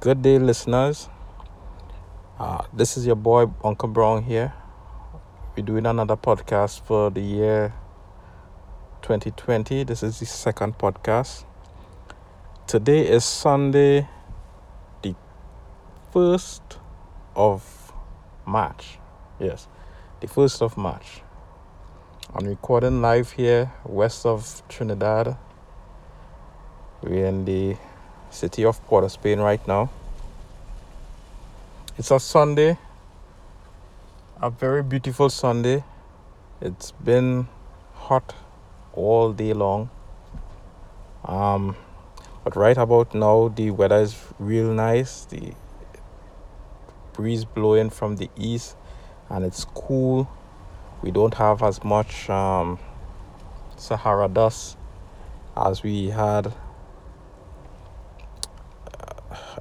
Good day, listeners. Uh, this is your boy Uncle Brown here. We're doing another podcast for the year 2020. This is the second podcast. Today is Sunday, the 1st of March. Yes, the 1st of March. I'm recording live here west of Trinidad. We're in the city of Port Spain right now. It's a Sunday, a very beautiful Sunday. It's been hot all day long. Um, but right about now, the weather is real nice. The breeze blowing from the east, and it's cool. We don't have as much um, Sahara dust as we had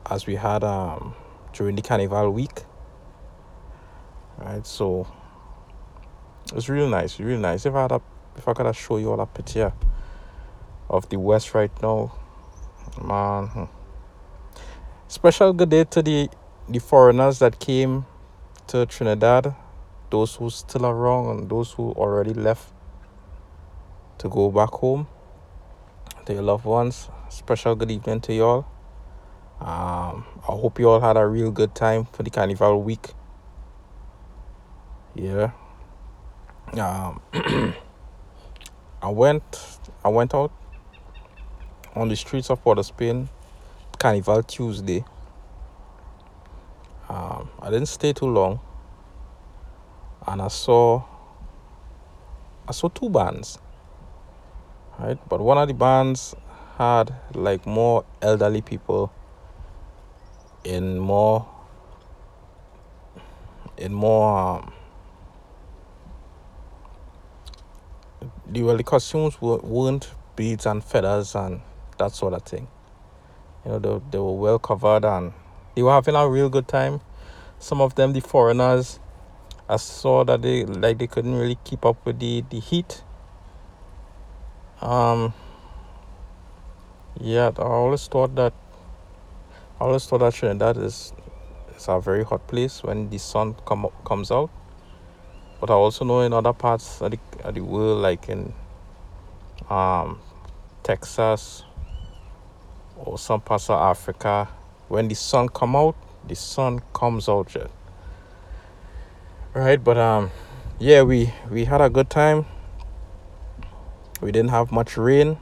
as we had um, during the carnival week. Right so it's really nice really nice. If i had a if i could show you all a picture of the west right now man hmm. special good day to the the foreigners that came to trinidad those who still around and those who already left to go back home to your loved ones. Special good evening to y'all um, I hope you all had a real good time for the carnival week. Yeah. Um, I went, I went out on the streets of Port of Spain, Carnival Tuesday. Um, I didn't stay too long, and I saw, I saw two bands. Right, but one of the bands had like more elderly people in more in more um, the well the costumes were, weren't beads and feathers and that sort of thing. You know they, they were well covered and they were having a real good time. Some of them the foreigners i saw that they like they couldn't really keep up with the the heat. Um yeah i always thought that I always thought that Trinidad is is a very hot place when the sun come up, comes out. But I also know in other parts of the, of the world, like in um, Texas or some parts of Africa, when the sun come out, the sun comes out yet. Right, but um, yeah, we we had a good time. We didn't have much rain,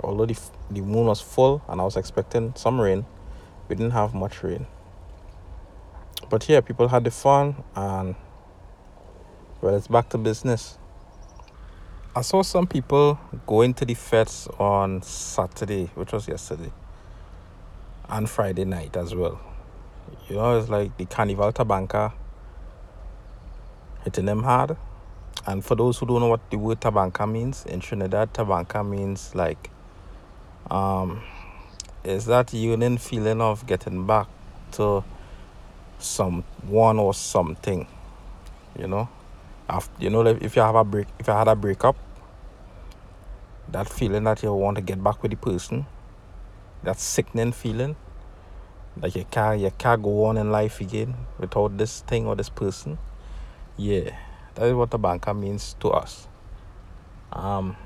although the the moon was full, and I was expecting some rain we didn't have much rain. But yeah, people had the fun and well, it's back to business. I saw some people going to the fetes on Saturday, which was yesterday, and Friday night as well. You know, it's like the Carnival Tabanca hitting them hard. And for those who don't know what the word Tabanca means, in Trinidad, Tabanca means like um is that yearning feeling of getting back to someone or something you know? After you know if you have a break if you had a breakup that feeling that you want to get back with the person that sickening feeling that you can't you can't go on in life again without this thing or this person yeah that is what Tabanca means to us. Um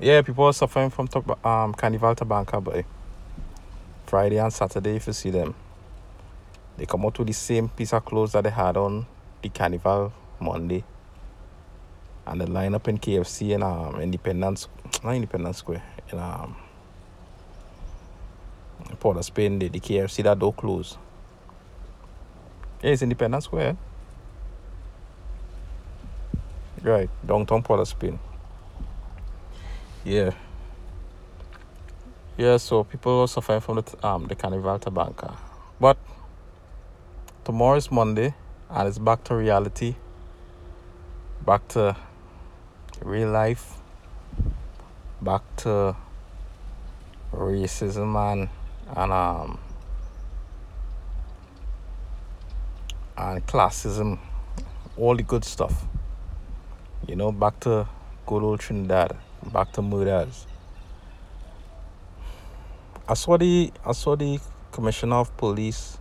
yeah people are suffering from um carnival Tabanca but Friday and Saturday if you see them. They come out with the same piece of clothes that they had on the carnival Monday. And they line up in KFC in um Independence not Independence Square in um Port of Spain the, the KFC that door close. Yeah, it's Independence Square. Right, downtown Port of Spain. Yeah. Yeah, so people suffering from the um the Carnival Tabanca. But tomorrow is Monday and it's back to reality. Back to real life. Back to racism and and um and classism, all the good stuff. You know, back to good old Trinidad, back to murders I saw the I saw the commissioner of police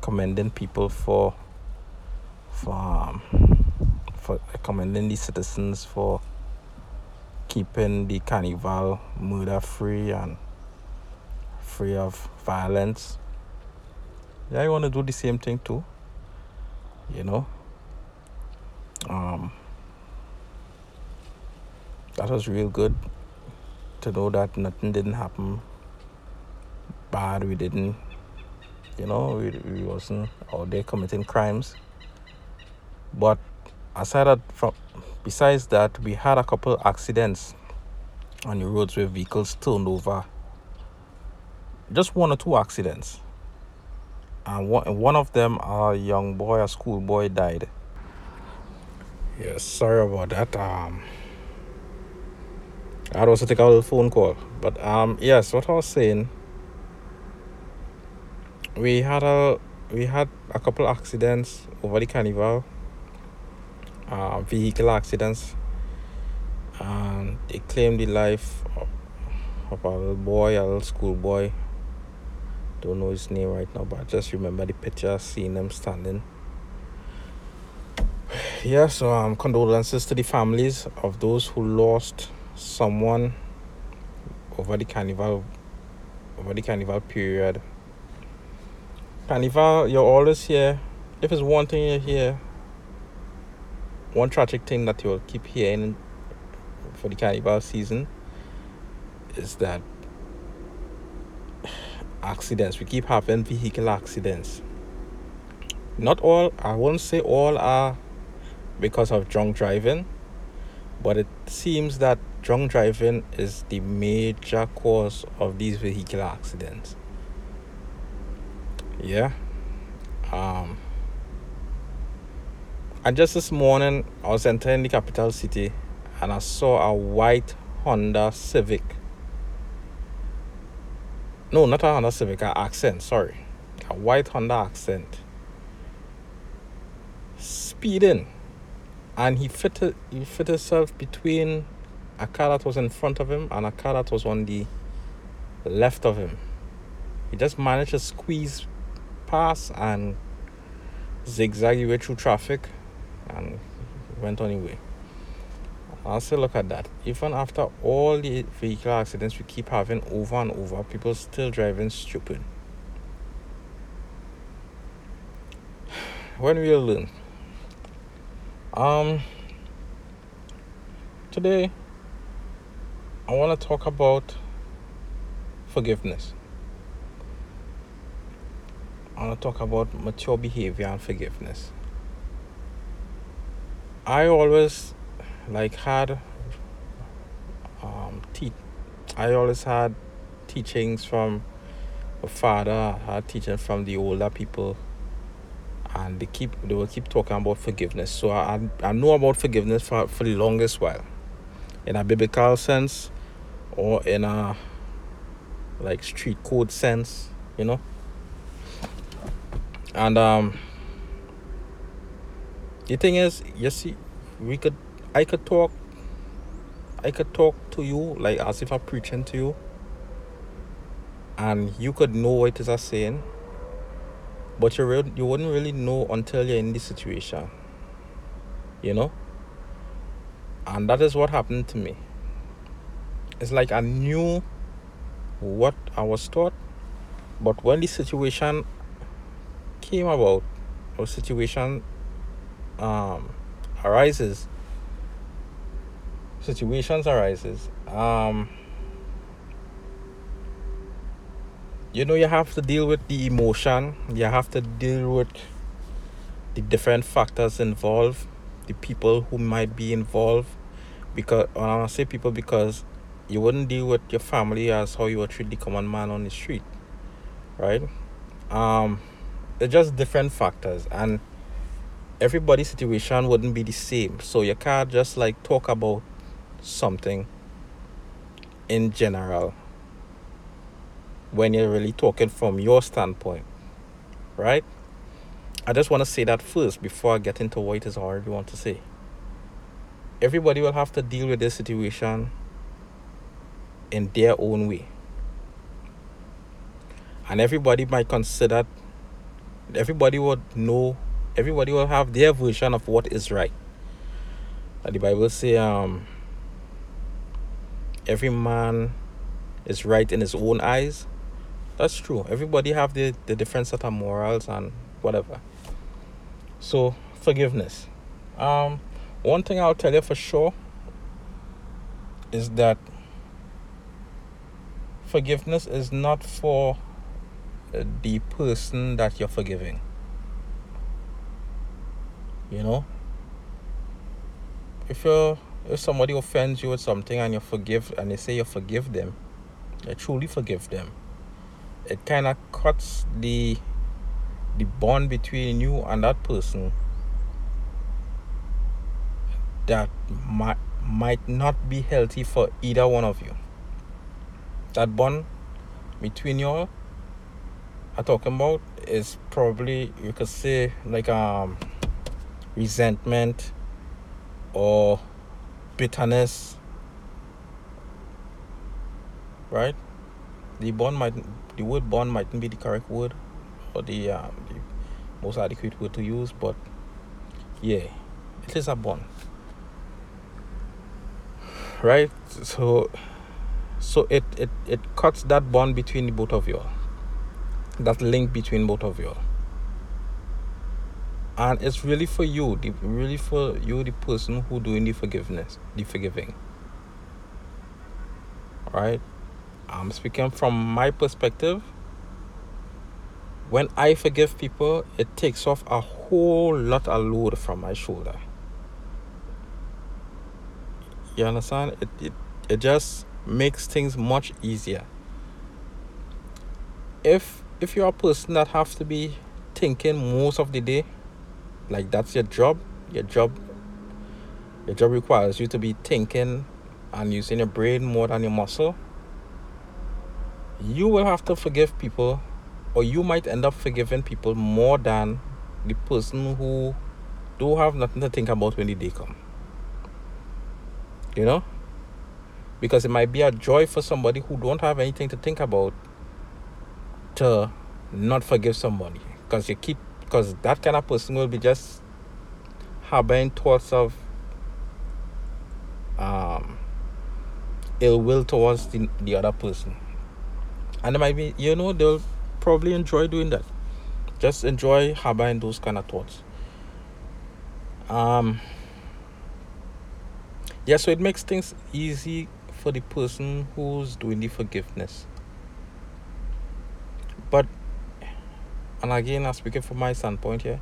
commending people for for um, for commending the citizens for keeping the carnival murder free and free of violence. Yeah, I want to do the same thing too. You know, um, that was real good to know that nothing didn't happen bad. We didn't, you know, we, we wasn't out there committing crimes. But aside that, from besides that, we had a couple accidents on the roads where vehicles turned over. Just one or two accidents, and one one of them, a young boy, a school boy, died. Yes, sorry about that. Um, I had also take a little phone call, but um, yes, what I was saying, we had a we had a couple accidents over the carnival, uh, vehicle accidents, and they claimed the life of, of a little boy, a little school boy. Don't know his name right now, but I just remember the picture, seeing them standing. Yeah, so um, condolences to the families of those who lost someone over the carnival over the carnival period. Carnival, you're always here. If it's one thing you hear, one tragic thing that you'll keep hearing for the carnival season is that accidents. We keep having vehicle accidents. Not all, I won't say all are because of drunk driving, but it seems that drunk driving is the major cause of these vehicular accidents. Yeah. Um, and just this morning, I was entering the capital city and I saw a white Honda Civic. No, not a Honda Civic, an Accent, sorry. A white Honda Accent. Speeding. And he fit, he fit himself between a car that was in front of him and a car that was on the left of him. He just managed to squeeze past and zigzag way through traffic and went on way. I'll say, look at that. Even after all the vehicle accidents we keep having over and over, people still driving stupid. When we'll learn. Um, today I want to talk about forgiveness. I want to talk about mature behavior and forgiveness. I always like had um te- I always had teachings from my father, I had teaching from the older people and they keep they will keep talking about forgiveness. So I I know about forgiveness for, for the longest while. In a biblical sense, or in a like street code sense, you know. And um the thing is, you see, we could I could talk I could talk to you like as if I'm preaching to you. And you could know what it is I'm saying. But you re- you wouldn't really know until you're in the situation. You know? And that is what happened to me. It's like I knew what I was taught, but when the situation came about, or situation um, arises, situations arises, um, you know, you have to deal with the emotion, you have to deal with the different factors involved, the people who might be involved. Because I say people, because you wouldn't deal with your family as how you would treat the common man on the street, right? Um, it's just different factors, and everybody's situation wouldn't be the same. So you can't just like talk about something in general when you're really talking from your standpoint, right? I just want to say that first before I get into what it is I already want to say. Everybody will have to deal with this situation in their own way. and everybody might consider everybody would know everybody will have their version of what is right. And the bible say um every man is right in his own eyes. That's true. Everybody have the, the different set of morals and whatever. So forgiveness. Um one thing i'll tell you for sure is that forgiveness is not for the person that you're forgiving. You know? If you if somebody offends you with something and you forgive and they say you forgive them, you truly forgive them. It kind of cuts the the bond between you and that person that might might not be healthy for either one of you. That bond between you all I'm talking about is probably you could say like um resentment or bitterness right? The bond might the word bond mightn't be the correct word or the um the most adequate word to use but yeah it is a bond right? So so it it, it cuts that bond between the both of you that link between both of you. And it's really for you the really for you the person who doing the forgiveness the forgiving. Right? I'm speaking from my perspective. When i forgive people it takes off a whole lot of load from my shoulder. You understand? It, it it just makes things much easier. If if you're a person that have to be thinking most of the day like that's your job your job your job requires you to be thinking and using your brain more than your muscle you will have to forgive people or you might end up forgiving people more than the person who do have nothing to think about when the day come. You know? Because it might be a joy for somebody who don't have anything to think about to not forgive somebody. Because you keep because that kind of person will be just harboring thoughts of um, ill will towards the, the other person. And it might be you know they'll probably enjoy doing that. Just enjoy harboring those kind of thoughts. Um yeah so it makes things easy for the person who's doing the forgiveness but and again i'm speaking from my standpoint here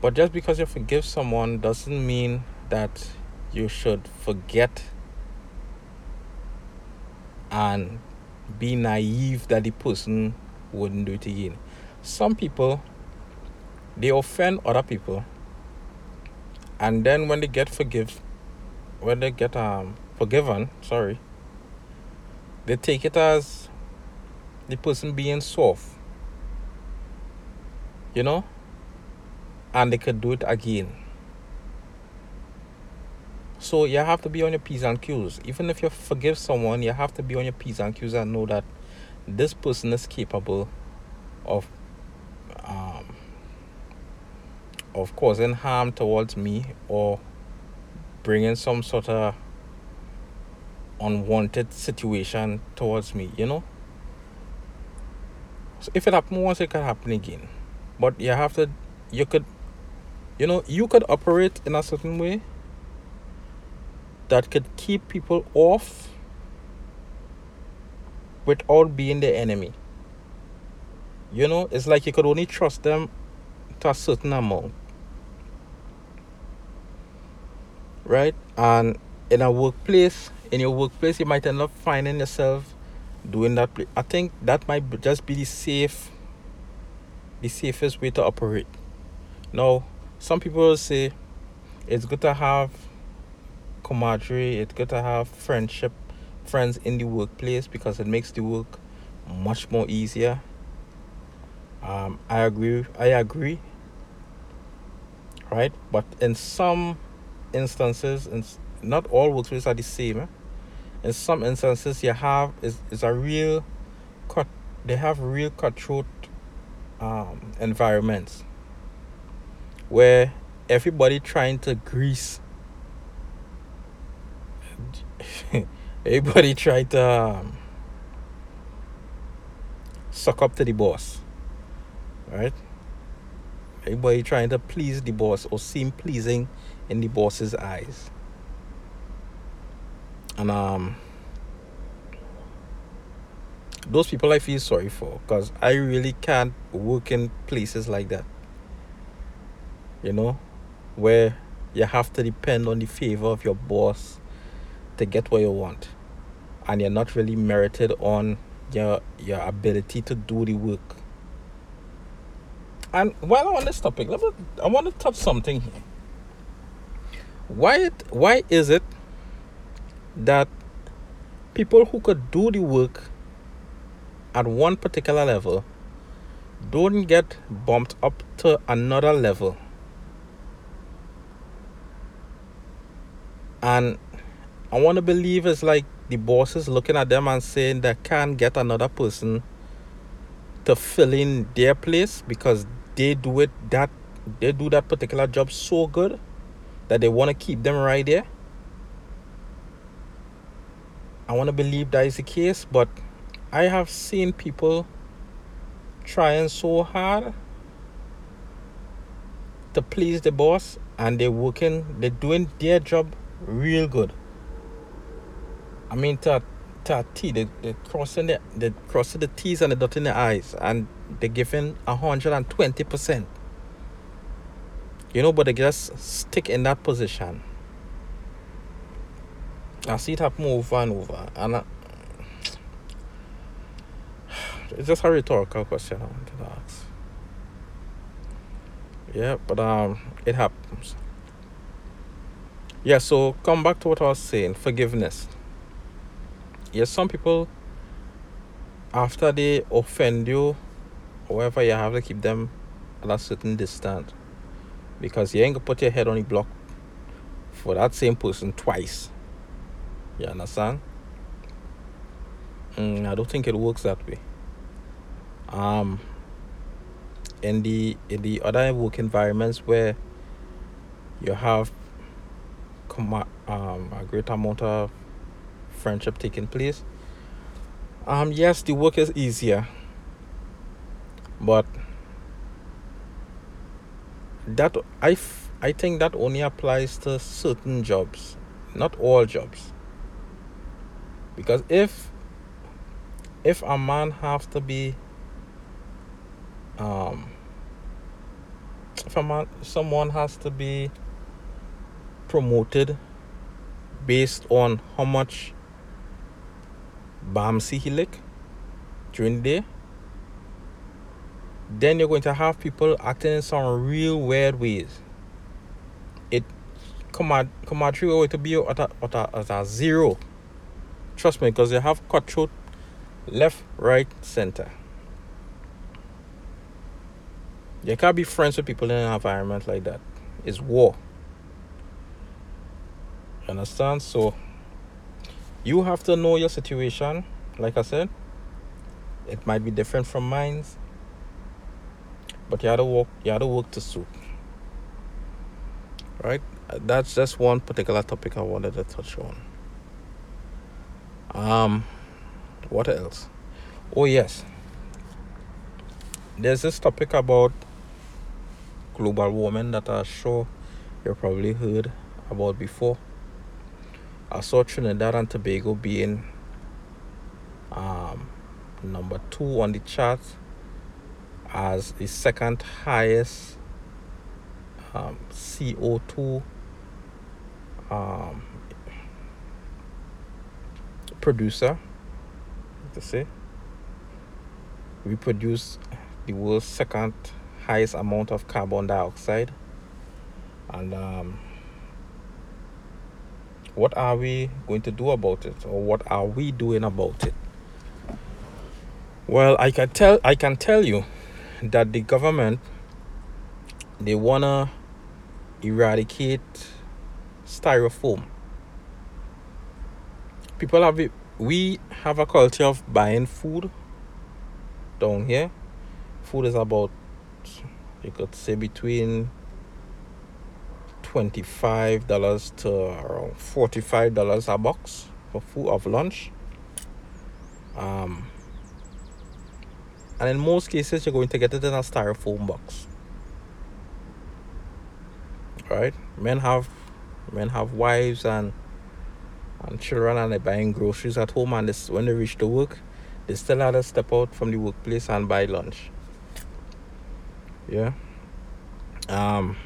but just because you forgive someone doesn't mean that you should forget and be naive that the person wouldn't do it again. Some people they offend other people and then when they get forgive when they get um forgiven sorry they take it as the person being soft you know, and they could do it again. So you have to be on your P's and Q's. Even if you forgive someone, you have to be on your P's and Q's and know that this person is capable of um, of causing harm towards me or bringing some sort of unwanted situation towards me, you know? So if it happened once, it can happen again. But you have to you could you know you could operate in a certain way that could keep people off without being the enemy. You know it's like you could only trust them to a certain amount. Right? And in a workplace in your workplace you might end up finding yourself doing that i think that might just be the safe the safest way to operate. Now, some people say it's good to have camaraderie, it's good to have friendship, friends in the workplace because it makes the work much more easier. Um, I agree. I agree. Right, but in some instances, and not all workplaces are the same. Eh? In some instances, you have is is a real cut they have real cutthroat um, environments where everybody trying to grease. Everybody trying to um, suck up to the boss right? Everybody trying to please the boss or seem pleasing in the boss's eyes and um those people i feel sorry for because i really can't work in places like that. You know? Where you have to depend on the favor of your boss to get what you want. And you're not really merited on your your ability to do the work. And while I'm on this topic let me, i want to touch something here. Why it, why is it that people who could do the work at one particular level don't get bumped up to another level. And i want to believe it's like the boss is looking at them and saying they can't get another person to fill in their place because they do it that they do that particular job so good that they want to keep them right there i want to believe that is the case but i have seen people trying so hard to please the boss and they're working they're doing their job real good i mean to to T, they, they're crossing the they crossing the T's and the dotting the I's and they're giving hundred and twenty percent. You know, but they just stick in that position. I see it happen over and over, and I, it's just a rhetorical question I want to ask. Yeah, but um, it happens. Yeah, so come back to what I was saying. Forgiveness yes, some people after they offend you, however, you have to keep them at a certain distance because you ain't gonna put your head on the block for that same person twice. You understand? Mm, I don't think it works that way. Um, in the in the other work environments where you have um, a great amount of friendship taking place. Um, yes, the work is easier, but that I, f- I think that only applies to certain jobs, not all jobs. Because if if a man have to be um if a man someone has to be promoted based on how much Bamsi Hilik during the day, then you're going to have people acting in some real weird ways. It come out come out through to be at a, at a, at a zero. Trust me, because they have cutthroat left, right, center. You can't be friends with people in an environment like that. It's war. You understand? So you have to know your situation like i said it might be different from mine but you have to work you have to work to suit right that's just one particular topic i wanted to touch on um what else? Oh yes. There's this topic about global warming that i'm sure you probably heard about before. I saw Trinidad and Tobago being um, number two on the chart as the second highest um, CO2 um, producer. To say, we produce the world's second highest amount of carbon dioxide, and um, what are we going to do about it? Or what are we doing about it? Well i can tell i can tell you that the government they want to eradicate styrofoam people have it we have a culture of buying food down here. Food is about you could say between twenty-five dollars to around forty-five dollars a box for food of lunch. Um, and in most cases, you're going to get it in a styrofoam box. Right? Men have men have wives and and children, and they're buying groceries at home. And this, when they reach the work, they still have to step out from the workplace and buy lunch. Yeah. Um.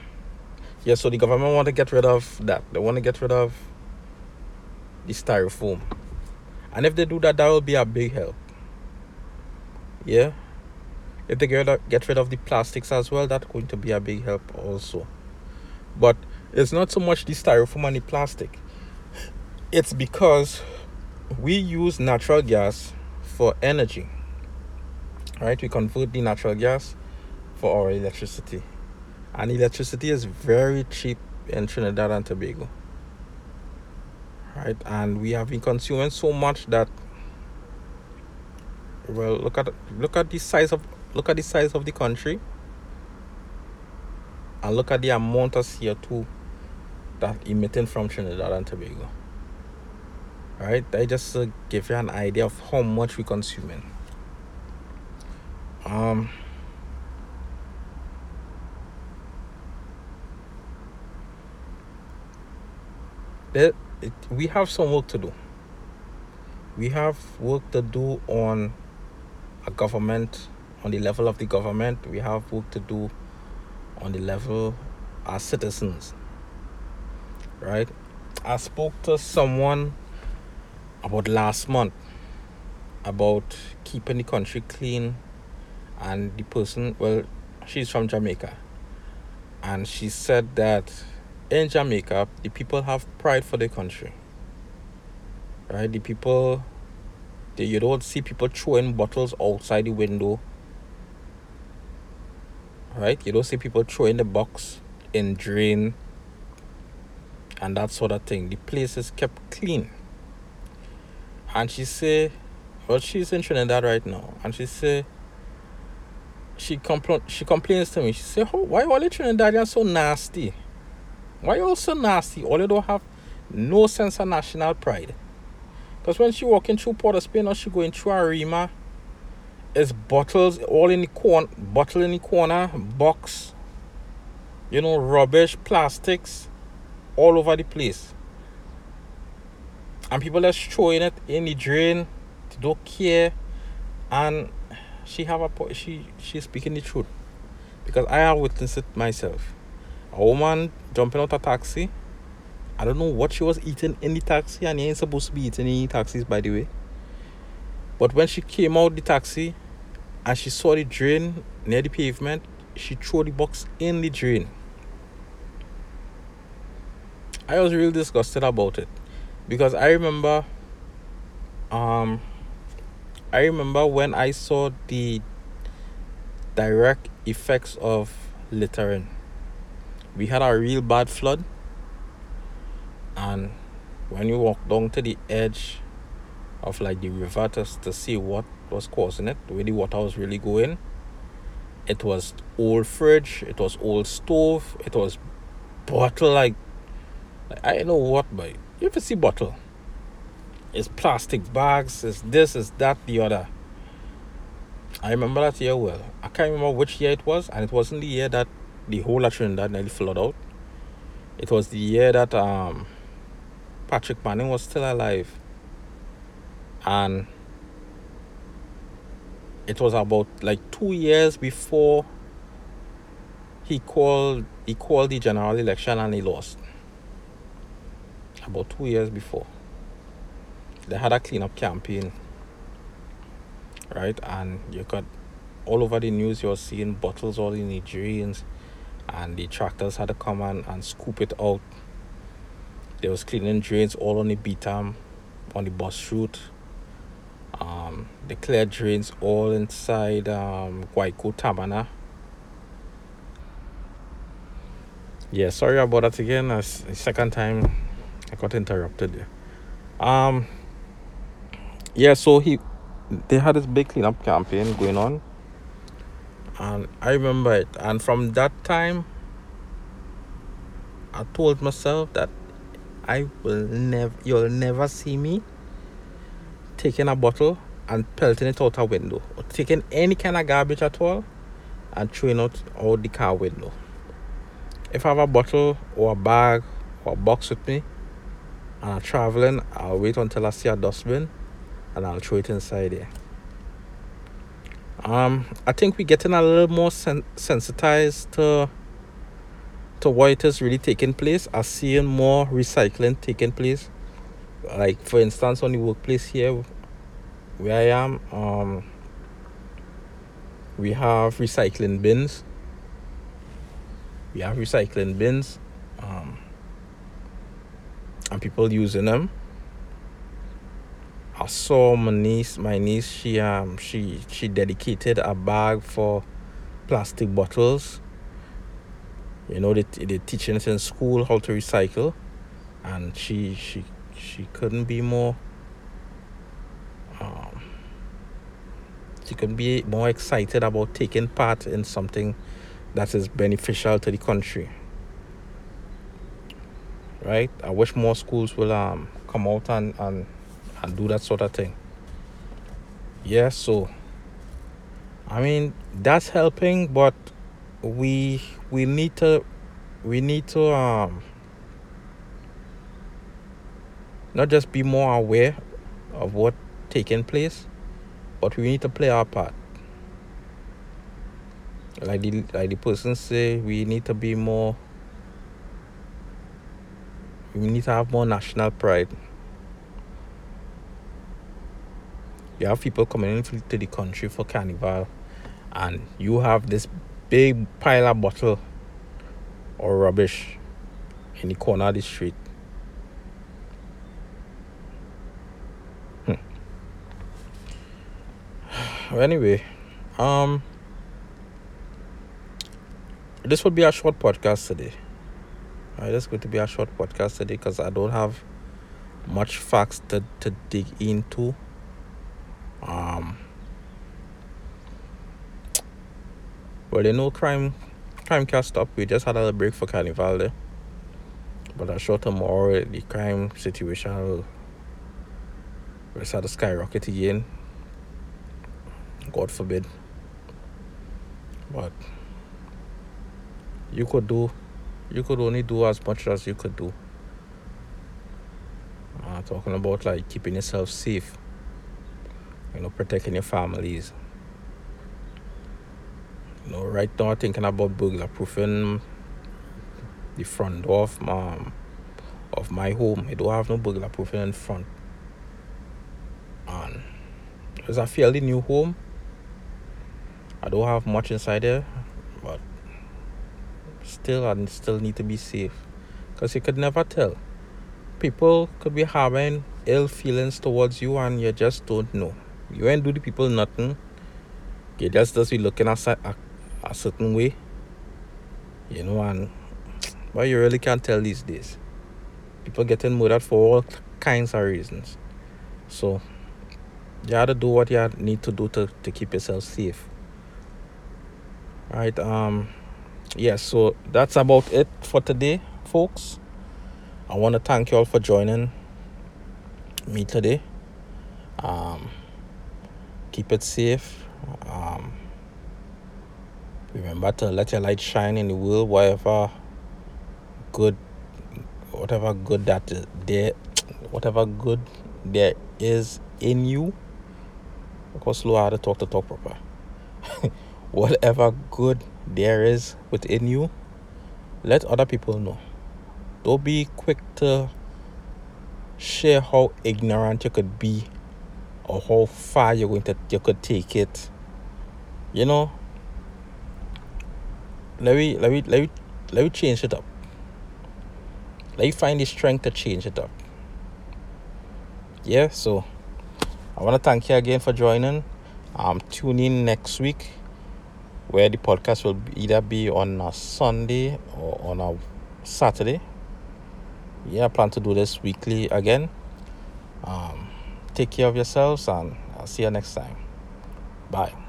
Yeah. So the government want to get rid of that. They want to get rid of the styrofoam, and if they do that, that will be a big help. Yeah. If they get get rid of the plastics as well, that's going to be a big help also. But it's not so much the styrofoam and the plastic. It's because we use natural gas for energy. Right? We convert the natural gas for our electricity. And electricity is very cheap in Trinidad and Tobago. Right? And we have been consuming so much that well look at look at the size of look at the size of the country and look at the amount of CO2 that emitting from Trinidad and Tobago. Right? They just uh, give you an idea of how much we're consuming. Um there, it, we have some work to do. We have work to do on a government on the level of the government, we have work to do on the level as citizens. Right? I spoke to someone about last month about keeping the country clean and the person well she's from Jamaica and she said that in Jamaica the people have pride for their country right the people they, you don't see people throwing bottles outside the window right? You don't see people throwing the box in drain and that sort of thing. The place is kept clean. And she say, well, she's in Trinidad right now, and she say, she compl- she complains to me. She say, oh, why all the Trinidadians so nasty? Why you all so nasty? All you don't have no sense of national pride. Because when she walking through Port of Spain or she going through Arima, it's bottles all in the corner, bottle in the corner, box, you know, rubbish, plastics, all over the place. And people just throwing it in the drain, they don't care. And she have a point she she's speaking the truth. Because I have witnessed it myself. A woman jumping out a taxi. I don't know what she was eating in the taxi, and he ain't supposed to be eating in taxis by the way. But when she came out the taxi, and she saw the drain near the pavement, she threw the box in the drain. I was really disgusted about it because I remember um I remember when I saw the direct effects of littering. We had a real bad flood and when you walk down to the edge of like the river to, to see what was causing it, where the water was really going. It was old fridge, it was old stove, it was bottle like, like I don't know what, but see bottle? It's plastic bags, it's this, it's that, the other. I remember that year well. I can't remember which year it was, and it wasn't the year that the whole of Trinidad nearly flooded out. It was the year that um Patrick Manning was still alive. And it was about like two years before he called he called the general election and he lost. About two years before. They had a cleanup campaign. Right? And you got all over the news you're seeing bottles all in the drains and the tractors had to come and, and scoop it out. They was cleaning drains all on the BTAM on the bus route um, the clear drains all inside um, Guaico Tamana. Yeah, sorry about that again. That's the second time I got interrupted there. Um, yeah, so he, they had this big cleanup campaign going on, and I remember it. And from that time, I told myself that I will never, you'll never see me taking a bottle and pelting it out a window, or taking any kind of garbage at all, and throwing it out the car window. If I have a bottle or a bag or a box with me, I'm traveling, I'll wait until I see a dustbin, and I'll throw it inside there. Um, I think we're getting a little more sen- sensitized to to what is really taking place. I'm seeing more recycling taking place. Like for instance, on the workplace here, where I am, um, we have recycling bins. We have recycling bins, um, and people using them. I saw my niece. My niece, she um, she she dedicated a bag for plastic bottles. You know, they they teaching us in school how to recycle, and she she she couldn't be more. Um, she could be more excited about taking part in something that is beneficial to the country. Right? I wish more schools will um come out and and and do that sort of thing. Yeah, so I mean that's helping, but we we need to we need to um not just be more aware of what taking place, but we need to play our part. Like the like the person say, we need to be more. We need to have more national pride. You have people coming into the country for carnival, and you have this big pile of bottle or rubbish in the corner of the street. Hmm. anyway, um, this will be a short podcast today. Right, this is going to be a short podcast today because I don't have much facts to, to dig into. Um, well, you know, crime crime can't stop. We just had a break for Carnival there. But I'm sure tomorrow the crime situation will, will start to skyrocket again. God forbid. But you could do, you could only do as much as you could do. Uh, talking about like keeping yourself safe you know, protecting your families. You know, right now thinking about burglar proofing the front door of my, of my home. I don't have no burglar proofing in front. And it's a fairly new home. I don't have much inside there, still and still need to be safe. Because you could never tell. People could be having ill feelings towards you and you just don't know you ain't do the people nothing. You just just be looking at a, a certain way. You know, and but you really can't tell these days. People getting murdered for all kinds of reasons. So you have to do what you need to do to, to keep yourself safe. Right, um yeah, so that's about it for today, folks. I want to thank you all for joining me today. Um keep it safe. Um, remember to let your light shine in the world, whatever good, whatever good that there, whatever good there is in you. Of course, slow how to talk to talk proper. whatever good there is within you, let other people know. Don't be quick to share how ignorant you could be or how far you're going to you could take it. You know, let me let me let me let me change it up. Let me find the strength to change it up. Yeah, so I want to thank you again for joining. Um, tune in next week where the podcast will either be on a Sunday or on a Saturday. Yeah, I plan to do this weekly again. Um, take care of yourselves and I'll I'll see you next time. Bye.